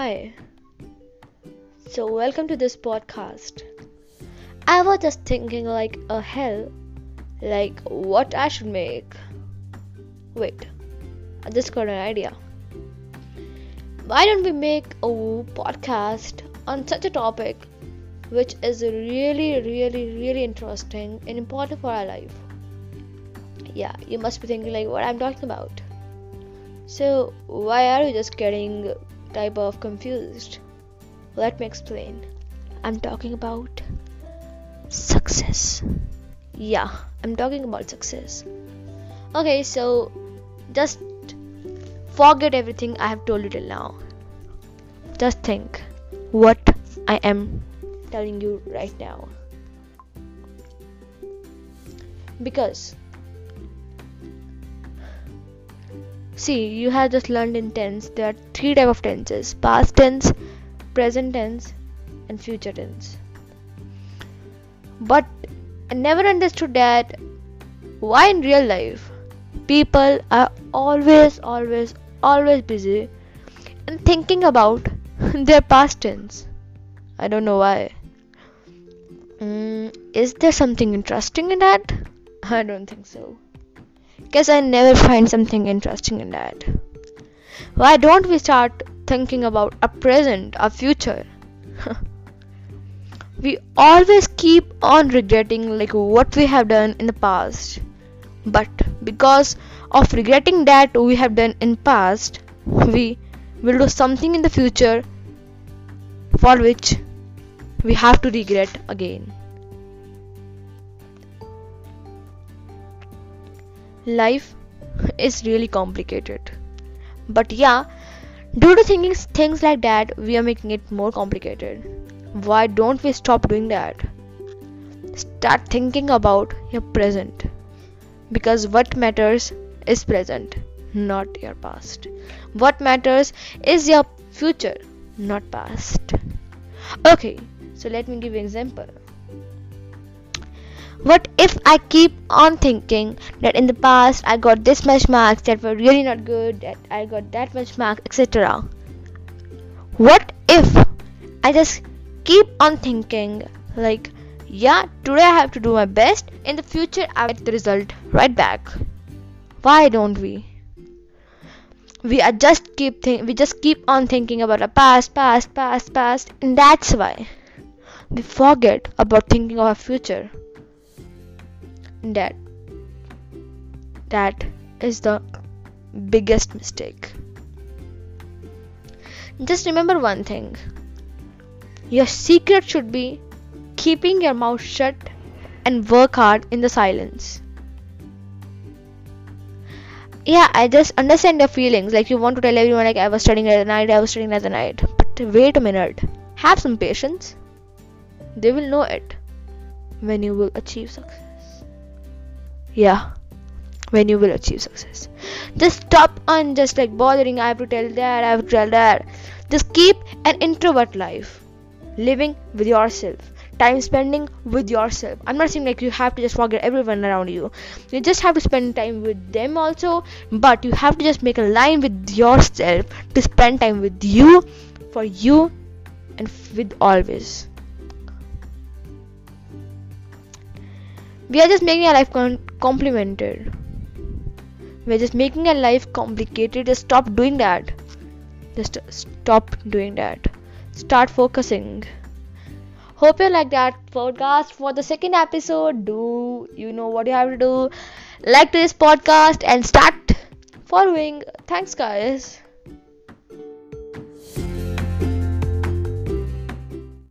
Hi. So, welcome to this podcast. I was just thinking like a hell, like what I should make. Wait, I just got an idea. Why don't we make a podcast on such a topic which is really, really, really interesting and important for our life? Yeah, you must be thinking like what I'm talking about. So, why are you just getting type of confused? Let me explain. I'm talking about success. Yeah, I'm talking about success. Okay, so just forget everything I have told you till now. Just think what I am telling you right now. Because See, you have just learned in tense. There are three type of tenses: past tense, present tense, and future tense. But I never understood that why in real life people are always, always, always busy and thinking about their past tense. I don't know why. Mm, is there something interesting in that? I don't think so. Guess I never find something interesting in that. Why don't we start thinking about our present, our future? we always keep on regretting like what we have done in the past. But because of regretting that we have done in past, we will do something in the future for which we have to regret again. Life is really complicated. But yeah, due to thinking things like that, we are making it more complicated. Why don't we stop doing that? Start thinking about your present. Because what matters is present, not your past. What matters is your future, not past. Okay, so let me give you an example. What if I keep on thinking that in the past I got this much marks that were really not good, that I got that much marks, etc. What if I just keep on thinking like, yeah, today I have to do my best, in the future I get the result right back. Why don't we? We are just keep think we just keep on thinking about our past, past, past, past, and that's why we forget about thinking of our future that that is the biggest mistake. Just remember one thing. Your secret should be keeping your mouth shut and work hard in the silence. Yeah i just understand your feelings. Like you want to tell everyone like i was studying at night i was studying at the night. But wait a minute. Have some patience. They will know it when you will achieve success yeah. When you will achieve success. Just stop on just like bothering. I have to tell that i have to tell that. Just keep an introvert life. Living with yourself. Time spending with yourself. I'm not saying like you have to just forget everyone around you. You just have to spend time with them also but you have to just make a line with yourself to spend time with you for you and with always we are just making our life complimented. We're just making our life complicated. Just stop doing that. Just stop doing that. Start focusing. Hope you like that podcast for the second episode. Do you know what you have to do? Like this podcast and start following. Thanks guys